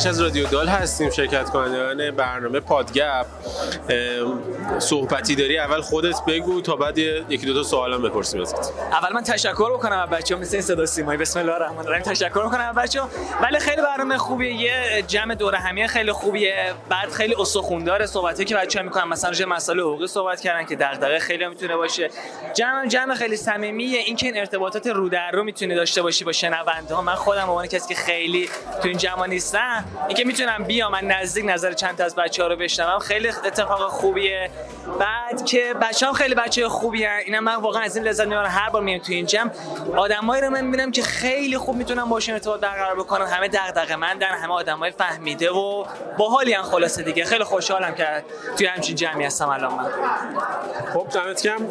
بخش از رادیو دال هستیم شرکت کنندگان برنامه پادگپ. صحبتی داری اول خودت بگو تا بعد یکی دو تا سوالم بپرسیم ازت. اول من تشکر بکنم از بچه‌ها مثل این صدا سیمایی. بسم الله الرحمن الرحیم. تشکر می‌کنم از بچه‌ها. ولی خیلی برنامه خوبیه. یه جمع دوره همیه خیلی خوبیه. بعد خیلی استخوندار صحبتی که بچه‌ها می‌کنن. مثلا راجع مسائل حقوقی صحبت کردن که دغدغه خیلی می‌تونه باشه. جمع جمع خیلی صمیمیه. این که این ارتباطات رو در رو می‌تونی داشته باشی با شنونده ها من خودم به عنوان کسی که خیلی تو این جمع نیستم اینکه می‌تونم بیام من نزدیک نظر چند تا از بچه‌ها رو بشنوم خیلی اتفاق خوبیه. بعد که بچه‌ها خیلی بچه خوبی هن. اینا من واقعا از این لذت می‌برم. هر بار میام تو این جمع آدمایی رو من می‌بینم که خیلی خوب می‌تونم باشون ارتباط برقرار بکنم همه دغدغه مندن همه آدمای فهمیده و باحالی ان خلاصه دیگه. خیلی خوشحالم که توی همچین جمعی هستم الان من. خب دمت گرم.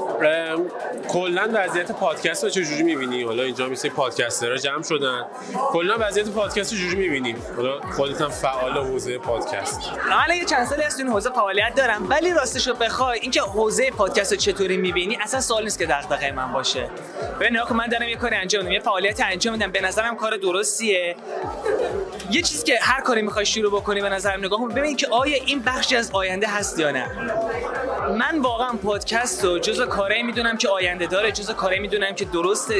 کلا وضعیت پادکست رو چجوری می‌بینی؟ حالا اینجا مثل پادکسترها جمع شدن. کلا وضعیت پادکست رو چجوری می‌بینی؟ حالا خودت هم فعال حوزه پادکست. من یه چند سالی از این حوزه فعالیت دارم ولی راستش بخوای اینکه حوزه پادکست رو چطوری می‌بینی؟ اصلا سوال نیست که دغدغه من باشه. ببین من دارم یه کاری انجام میدم یه فعالیت انجام میدم. به نظرم کار درستیه. یه چیزی که هر کاری می‌خوای شروع بکنی به نظرم نگاه کن. ببین که آیا این بخشی از آینده هست یا نه. من واقعا پادکست رو جزو کاری می‌دونم که آینده داره جزو کاری می‌دونم که درسته.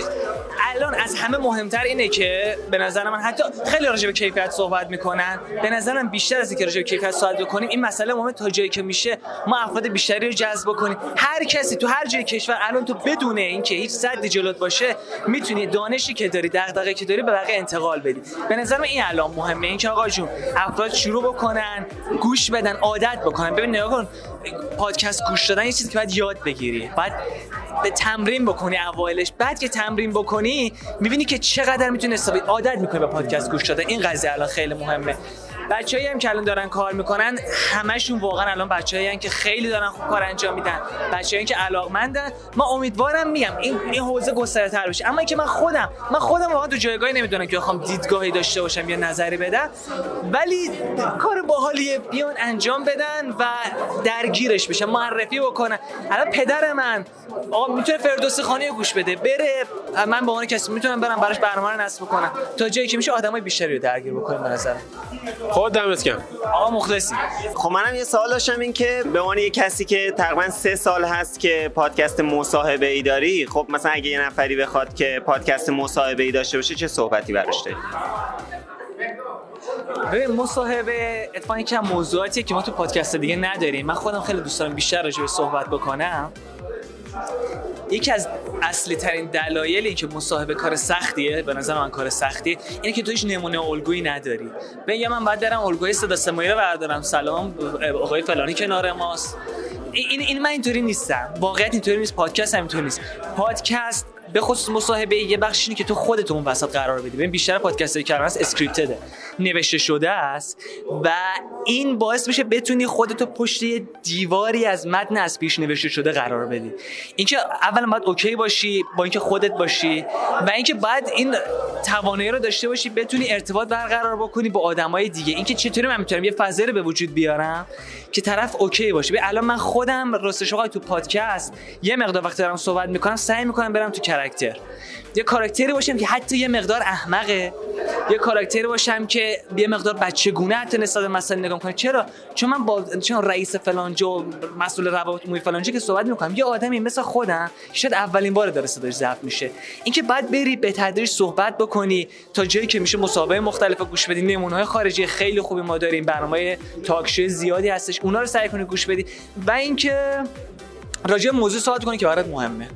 الان از همه مهمتر اینه که به نظر من حتی خیلی راجع به کیفیت صحبت می‌کنن. به نظرم بیشتر از اینکه راجع به کیفیت صحبت بکنیم این مسئله مهم تا جایی که میشه ما افراد بیشتری رو جذب کنیم هر کسی تو هر جای کشور الان تو بدون اینکه هیچ صدی جلوت باشه می‌تونی دانشی که داری دغدغه‌ای که داری به بقیه انتقال بدی. به نظر من این الان مهمه. اینکه آقا جون افراد شروع بکنن گوش بدن عادت بکنن. ببین نگاه کن. پادکست گوش دادن یه چیزی که باید یاد بگیری. بعد به تمرین بکنی اوایلش. بعد که تمرین بکنی می‌بینی که چقدر می‌تونی حسابی عادت می‌کنی به پادکست گوش دادن. این قضیه الان خیلی مهمه. بچه‌ای هم که الان دارن کار می‌کنن همشون واقعا الان بچه‌ای که خیلی دارن خوب کار انجام میدن. بچه‌ای که علاقمندن. ما امیدوارم میگم این این حوزه گسترده بشه. اما اینکه من خودم من خودم واقعا تو جایگاهی نمی‌دونم که بخوام دیدگاهی داشته باشم یا نظری بدم. ولی کار باحالیه. بیان انجام بدن و درگیرش بشن معرفی بکنن. الان پدر من آقا می‌تونه فردوسی خانی گوش بده. بره من به عنوان کسی می‌تونم برم براش برنامه نصب کنم تا جایی که میشه آدمای بیشتری رو درگیر بکنیم به نظر خود دمت گرم. آقا مخلصی. خب منم یه سوال داشتم این که به عنوان یه کسی که تقریبا سه سال هست که پادکست مصاحبه ای داری خب مثلا اگه یه نفری بخواد که پادکست مصاحبه ای داشته باشه چه صحبتی براش داری؟ ببین مصاحبه اتفاقا یکی از موضوعاتیه که ما تو پادکست دیگه نداریم. من خودم خیلی دوست دارم بیشتر راجع صحبت بکنم. یکی از اصلی ترین دلایلی که مصاحبه کار سختیه به نظر من کار سختیه اینه که تو هیچ نمونه الگویی نداری. ببین من بعد برم الگوی صدا سمایی رو بردارم. سلام آقای فلانی کنار ماست. این این من اینطوری نیستم. واقعیت اینطوری نیست. پادکست هم اینطوری نیست. پادکست به خصوص مصاحبه یه بخش اینه که تو خودت اون وسط قرار بدی. ببین بیشتر پادکست که هست اسکریپتده. نوشته شده است و این باعث میشه بتونی خودتو پشت دیواری از متن از پیش نوشته شده قرار بدی. اینکه اولا باید اوکی باشی با اینکه خودت باشی و اینکه بعد این توانایی رو داشته باشی بتونی ارتباط برقرار بکنی با آدمای دیگه. اینکه چطوری من می‌تونم یه فضایی رو به وجود بیارم که طرف اوکی باشه. به الان من خودم راستش تو پادکست یه مقدار وقتی دارم صحبت می‌کنم سعی می‌کنم برم تو کاراکتر. یه کاراکتری باشم که حتی یه مقدار احمقه. یه کاراکتری باشم که یه مقدار بچگونه حتی نسبت مثلا نگاه کنم چرا؟ چون من با چون رئیس فلانجا مسئول روابط عمومی فلانجا که صحبت می‌کنم یه آدمی مثل خودم شاید اولین بار داره صداش ضبط میشه. اینکه بعد بری به تدریج صحبت بکنی تا جایی که میشه مسابقه مختلف گوش بدی نمونه های خارجی خیلی خوبی ما داریم برنامه تاک زیادی هستش اونا رو سعی کنی گوش بدی. و اینکه راجع موضوع صحبت کنی که برات مهمه.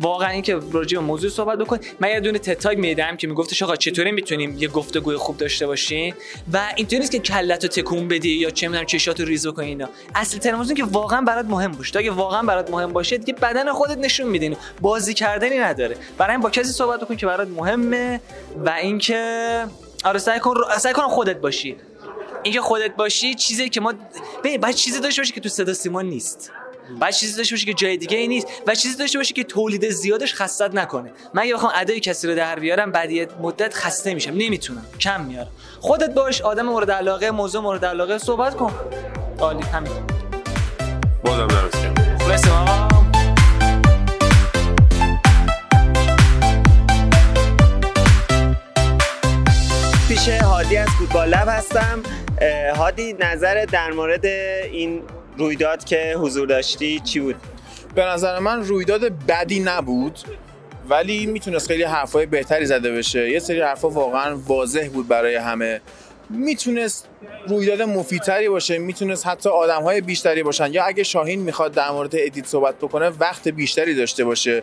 واقعا اینکه راجع به موضوع صحبت بکنیم. من یه دونه تتاگ میدم که میگفتش آقا چطوری می‌تونیم یه گفتگوی خوب داشته باشیم؟ و اینطوری نیست که کلتو تکون بدی یا چه می‌دونم چشاتو ریز بکنی اینا. اصل ترموزون که واقعا برات مهم باشه. اگه واقعا برات مهم باشه دیگه بدن خودت نشون میدین بازی کردنی نداره. برای با کسی صحبت بکن که برات مهمه و اینکه آره سعی کن سعی کن خودت باشی. اینکه خودت باشی چیزی که ما ببین باید چیزی داشته باشی که تو صدا سیما نیست. بعد چیزی داشته باشه که جای دیگه ای نیست و چیزی داشته باشه که تولید زیادش خستت نکنه. من اگه بخوام ادای کسی رو در بیارم بعد یه مدت خسته میشم. نمی‌تونم. کم میارم. خودت باش آدم مورد علاقه موضوع مورد علاقه صحبت کن. عالی همین. بازم نمیستم پیش هادی از فوتبال لب هستم. هادی نظر در مورد این رویداد که حضور داشتی چی بود؟ به نظر من رویداد بدی نبود ولی می‌تونست خیلی حرفای بهتری زده بشه. یه سری حرفا واقعا واضح بود برای همه. می‌تونست رویداد مفیدتری باشه می‌تونست حتی آدم های بیشتری باشن. یا اگه شاهین می‌خواد در مورد ادیت صحبت بکنه وقت بیشتری داشته باشه.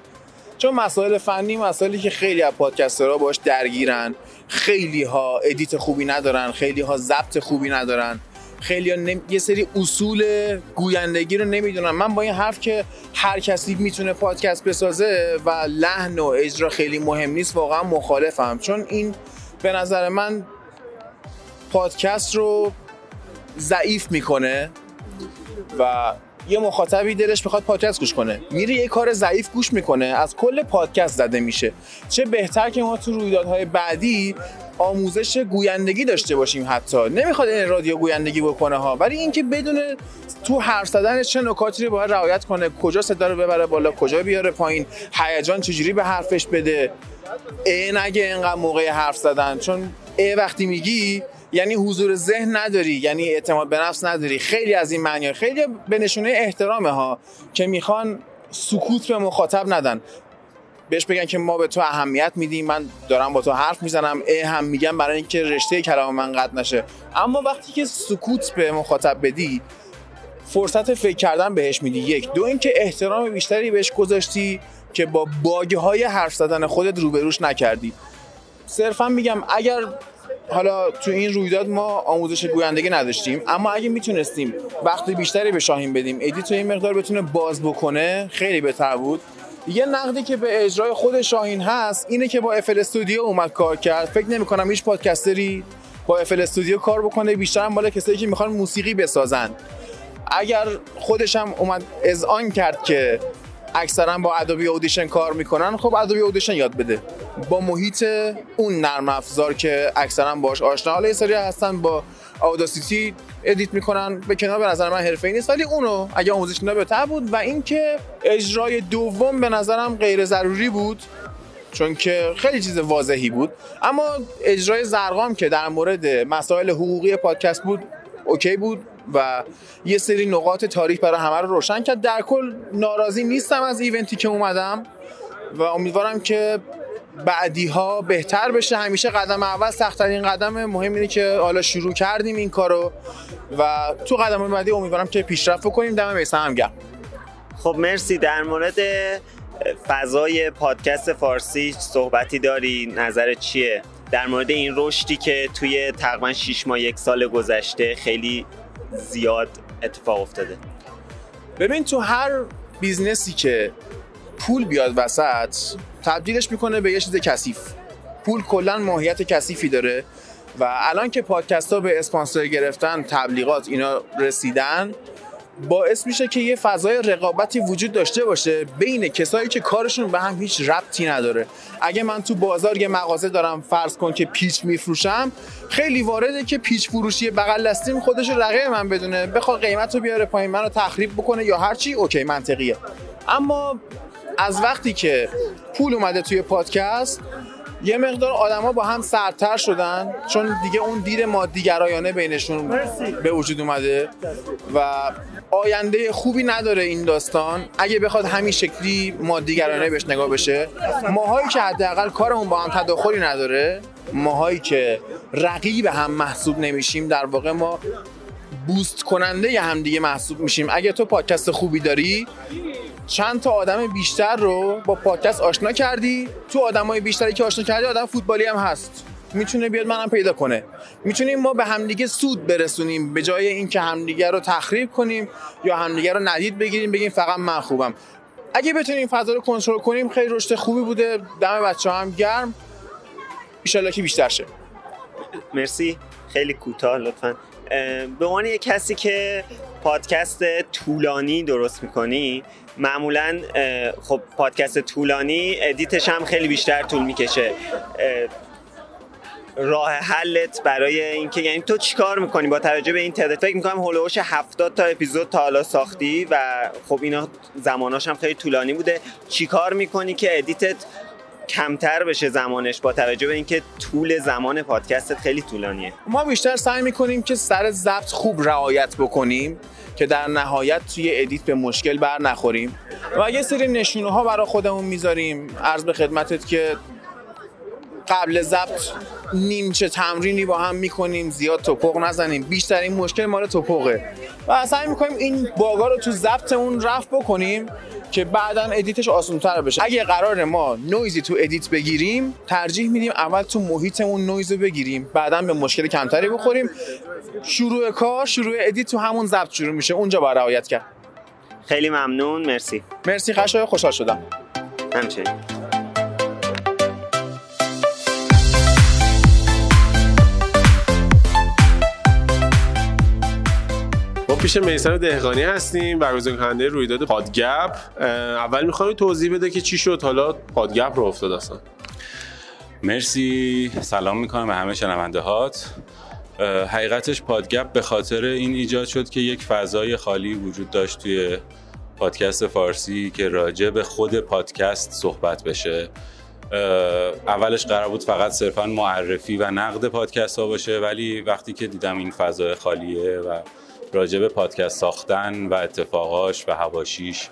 چون مسائل فنی مسائلی که خیلی از پادکسترها باش درگیرن. خیلی ها ادیت خوبی ندارن خیلی ها ضبط خوبی ندارن. خیلی نم... یه سری اصول گویندگی رو نمی‌دونن. من با این حرف که هر کسی می‌تونه پادکست بسازه و لحن و اجرا خیلی مهم نیست واقعا مخالفم. چون این به نظر من پادکست رو ضعیف می‌کنه و یه مخاطبی دلش می‌خواد پادکست گوش کنه. میره یه کار ضعیف گوش می‌کنه. از کل پادکست زده میشه. چه بهتر که ما تو رویدادهای بعدی آموزش گویندگی داشته باشیم حتی. نمی‌خواد این رادیو گویندگی بکنه ها. ولی اینکه بدون تو حرف زدن چه نکاتی رو باید رعایت کنه کجا صدا رو ببره بالا کجا بیاره پایین هیجان چجوری به حرفش بده؟ ای نگه اینقدر موقع حرف زدن. چون ای وقتی میگی یعنی حضور ذهن نداری یعنی اعتماد به نفس نداری. خیلی از این معنی خیلی به نشونه احترامه ها که می‌خوان سکوت به مخاطب ندن. بهش بگن که ما به تو اهمیت میدیم من دارم با تو حرف می‌زنم ای هم میگم برای اینکه رشته کلام من قطع نشه. اما وقتی که سکوت به مخاطب بدی فرصت فکر کردن بهش میدی. یک. دو اینکه احترام بیشتری بهش گذاشتی که با باگ های حرف زدن خودت روبروش نکردی. صرفا میگم اگر حالا تو این رویداد ما آموزش گویندگی نداشتیم اما اگه می‌تونستیم وقت بیشتری به شاهین بدیم edit این مقدار بتونه باز بکنه خیلی بهتر بود. یه نقدی که به اجرای خود شاهین هست اینه که با FL Studio اومد کار کرد. فکر نمی کنم هیچ پادکستری با FL Studio کار بکنه. بیشتر هم بالا کسایی که می‌خوان موسیقی بسازن. اگر خودش هم اومد عنوان کرد که اکثرا با Adobe Audition کار می‌کنن خب Adobe Audition یاد بده. با محیط اون نرم افزار که اکثرا باش آشنا حالا یه سری هستن با Audacity edit می‌کنن. به کنار به نظر من حرفه‌ای نیست. ولی اونو اگه آموزش اینا بهتر بود و اینکه اجرای دوم به نظرم غیر ضروری بود چون که خیلی چیز واضحی بود. اما اجرای ضرغام که در مورد مسائل حقوقی پادکست بود OK بود و یه سری نقاط تاریخ برای همه رو روشن کرد. در کل ناراضی نیستم از ایونتی که اومدم و امیدوارم که بعدی ها بهتر بشه. همیشه قدم اول سختترین قدم مهم اینه که حالا شروع کردیم این کارو و تو قدم بعدی امیدوارم که پیشرفت کنیم. دم میسم هم گرم. خب مرسی. در مورد فضای پادکست فارسی صحبتی داری؟ نظر چیه؟ در مورد این رشدی که توی تقریبا 6 ماه یک سال گذشته خیلی زیاد اتفاق افتاده. ببین تو هر business ی که پول بیاد وسط تبدیلش می‌کنه به یه چیز کثیف. پول کلا ماهیت کثیفی داره و الان که پادکست ها به اسپانسر گرفتن تبلیغات اینا رسیدن باعث میشه که یه فضای رقابتی وجود داشته باشه بین کسایی که کارشون به هم هیچ ربطی نداره. اگه من تو بازار یه مغازه دارم فرض کن که پیچ میفروشم خیلی وارده که پیچ فروشی بغل دستیم خودش رقیب من بدونه بخواد قیمت رو بیاره پایین منو تخریب بکنه یا هرچی اوکی منطقیه. اما از وقتی که پول اومده توی پادکست یه مقدار آدما با هم سرتر شدن چون دیگه اون دید مادیگرایانه بینشون به وجود اومده و آینده خوبی نداره این داستان. اگه بخواد همین شکلی مادیگرانه بهش نگاه بشه ماهایی که حداقل کارمون با هم تداخلی نداره ماهایی که رقیب هم محسوب نمیشیم در واقع ما بوست کننده هم دیگه محسوب میشیم. اگه تو پادکست خوبی داری چند تا آدم بیشتر رو با پادکست آشنا کردی؟ تو آدمای بیشتری که آشنا کردی آدم فوتبالی هم هست. می‌تونه بیاد منم پیدا کنه. می‌تونیم ما به همدیگه سود برسونیم به جای اینکه همدیگه رو تخریب کنیم یا همدیگه رو ندید بگیریم بگیم فقط من خوبم. اگه بتونیم فضا رو کنترل کنیم خیلی رشد خوبی بوده. دم بچه هم گرم. ان که بیشتر شه. مرسی. خیلی کوتاه لطفا. به عنوان یک کسی که پادکست طولانی درست می‌کنی؟ معمولا خب پادکست طولانی ادیتش هم خیلی بیشتر طول می‌کشه. راه حلت برای اینکه یعنی تو چیکار می‌کنی با توجه به این تعداد فکر می‌کنم هولوش 70 تا اپیزود تا حالا ساختی و خب اینا زماناش هم خیلی طولانی بوده. چیکار می‌کنی که edit ت کمتر بشه زمانش با توجه به اینکه طول زمان پادکستت خیلی طولانیه. ما بیشتر سعی می‌کنیم که سر ضبط خوب رعایت بکنیم که در نهایت توی edit به مشکل بر نخوریم. و یه سری نشونه ها برای خودمون می‌ذاریم. عرض به خدمتت که قبل ضبط نیمچه تمرینی با هم می‌کنیم زیاد توپق نزنیم. بیشترین مشکل مال توپقه. و سعی می‌کنیم این bug ا رو تو ضبطمون رفع بکنیم که بعدا edit ش آسان‌تر بشه. اگه قرار ما نویزی تو edit بگیریم ترجیح میدیم اول تو محیطمون نویز رو بگیریم. بعدا به مشکل کمتری بخوریم. شروع کار شروع edit تو همون ضبط شروع میشه. اونجا باید رعایت کرد. خیلی ممنون. مرسی. مرسی. خشای خوشحال شدم. همچنین. پیش میسم دهقانی هستیم برگزار کننده رویداد پادگپ. اول می‌خوام توضیح بده که چی شد؟ حالا پادگپ رو افتاد اصلا. مرسی. سلام می‌کنم به همه شنونده هات حقیقتش پادگپ به خاطر این ایجاد شد که یک فضای خالی وجود داشت توی پادکست فارسی که راجع به خود پادکست صحبت بشه. اولش قرار بود فقط صرفا معرفی و نقد پادکست ها باشه ولی وقتی که دیدم این فضای خالیه و راجع به پادکست ساختن و اتفاقاش و هواشیش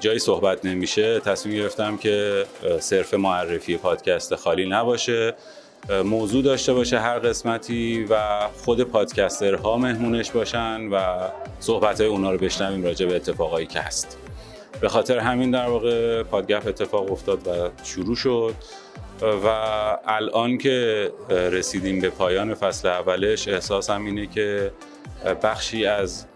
جایی صحبت نمیشه. تصمیم گرفتم که صرف معرفی پادکست خالی نباشه. موضوع داشته باشه هر قسمتی و خود پادکسترها مهمونش باشن و صحبت های اونا رو بشنویم راجع به اتفاقایی که هست. به خاطر همین در واقع پادگپ اتفاق افتاد و شروع شد. و الان که رسیدیم به پایان فصل اولش احساسم اینه که بخشی از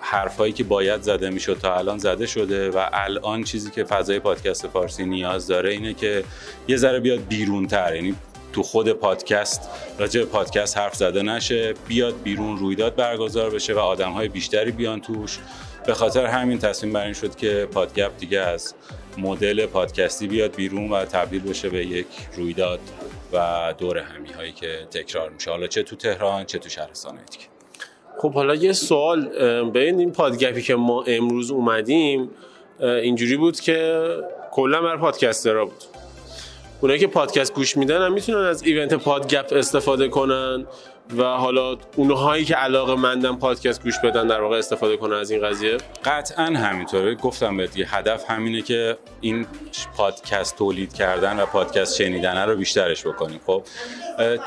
حرفایی که باید زده می‌شد تا الان زده شده و الان چیزی که فضای پادکست فارسی نیاز داره اینه که یه ذره بیاد بیرون تر یعنی تو خود پادکست راجع به پادکست حرف زده نشه بیاد بیرون رویداد برگزار بشه و آدم های بیشتری بیان توش. به خاطر همین تصمیم بر این شد که پادگپ دیگه از مدل پادکستی بیاد بیرون و تبدیل بشه به یک رویداد و دور همی هایی که تکرار میشه. حالا چه تو تهران چه تو شهرستان دیگه خب حالا یه سوال بین این پادگپی که ما امروز اومدیم اینجوری بود که کلا بر پادکسترها بود. اونایی که پادکست گوش میدن هم می‌تونن از ایونت پادگپ استفاده کنن. و حالا اونهایی که علاقه مندن پادکست گوش بدن در واقع استفاده کنن از این قضیه. قطعا همینطوره. گفتم بهت یه هدف همینه که این پادکست تولید کردن و پادکست شنیدن رو بیشترش بکنیم. خب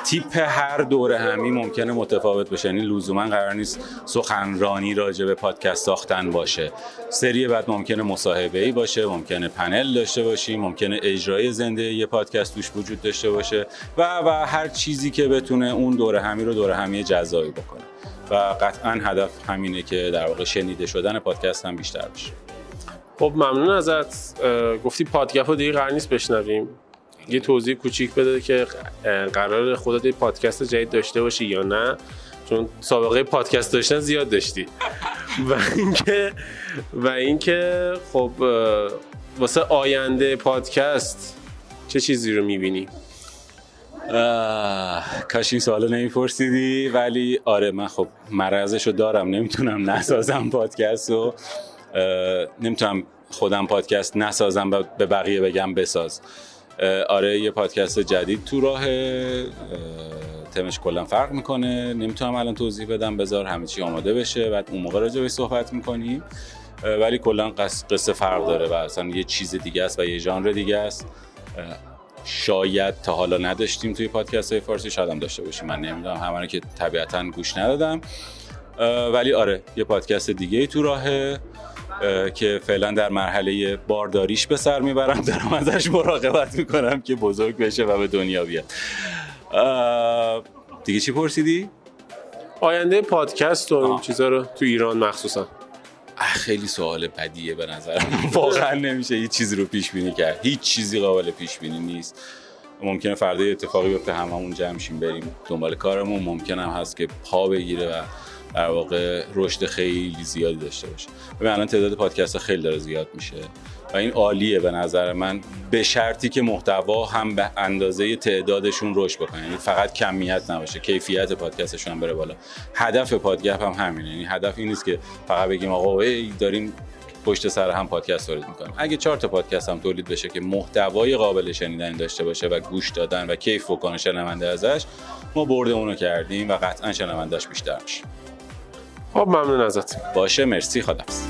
تیپ هر دوره همی ممکنه متفاوت بشه. یعنی لزوما قرار نیست سخنرانی راجع به پادکست ساختن باشه. سری بعد ممکنه مصاحبه ای باشه ممکنه پنل داشته باشیم ممکنه اجرای زنده یه پادکست توش وجود داشته باشه و و هر چیزی که بتونه اون دوره همی دوره همی جذابی بکنه. و قطعا هدف همینه که در واقع شنیده شدن پادکست هم بیشتر بشه. خب ممنون ازت. گفتی پادگپ رو دیگه قرار نیست بشنویم. یه توضیح کوچیک بده که قرار خودت یه پادکست جدید داشته باشی یا نه؟ چون سابقه پادکست داشتن زیاد داشتی. و اینکه و اینکه خب واسه آینده پادکست چه چیزی رو می‌بینی؟ کاش این سوالو نمیپرسیدی ولی آره من خب مرزش رو دارم نمی‌تونم نسازم پادکست رو. نمی‌تونم خودم پادکست نسازم و به بقیه بگم بساز. آره یه پادکست جدید تو راه تمش کلا فرق می‌کنه. نمی‌تونم الان توضیح بدم بذار همه چی آماده بشه بعد اون موقع راجع صحبت می‌کنیم. ولی کلا قصه فرق داره و اصلا یه چیز دیگه است و یه ژانر دیگه است. شاید تا حالا نداشتیم توی پادکست های فارسی شاید هم داشته باشیم. من نمی‌دونم همه که طبیعتا گوش ندادم. ولی آره یه پادکست دیگه ای تو راهه که فعلا در مرحله بارداریش به سر می‌برم. دارم ازش مراقبت می‌کنم که بزرگ بشه و به دنیا بیاد. دیگه چی پرسیدی؟ آینده پادکست و این چیزا رو تو ایران مخصوصا. خیلی سوال بدیه به نظرم. واقعا نمیشه هیچ چیزی رو پیش بینی کرد. هیچ چیزی قابل پیش بینی نیست. ممکنه فردا اتفاقی بیفته هممون جمع شیم بریم دنبال کارمون. ممکن هم هست که پا بگیره و در واقع رشد خیلی زیادی داشته باشه. ببین الان تعداد پادکست خیلی داره زیاد میشه. و این عالیه به نظر من به شرطی که محتوا هم به اندازه تعدادشون رشد بکنه. یعنی فقط کمیت نباشه کیفیت پادکستشون هم بره بالا. هدف پادگپ هم همینه. یعنی هدف این نیست که فقط بگیم آقا ای داریم پشت سر هم پادکست تولید می‌کنیم. اگه چهار تا پادکست هم تولید بشه که محتوای قابل شنیدن داشته باشه و گوش دادن و کیف بکنه شنونده ازش ما برده اونو کردیم و قطعا شنوندهش بیشتر میشه. خب ممنون ازت باشه مرسی خدافظ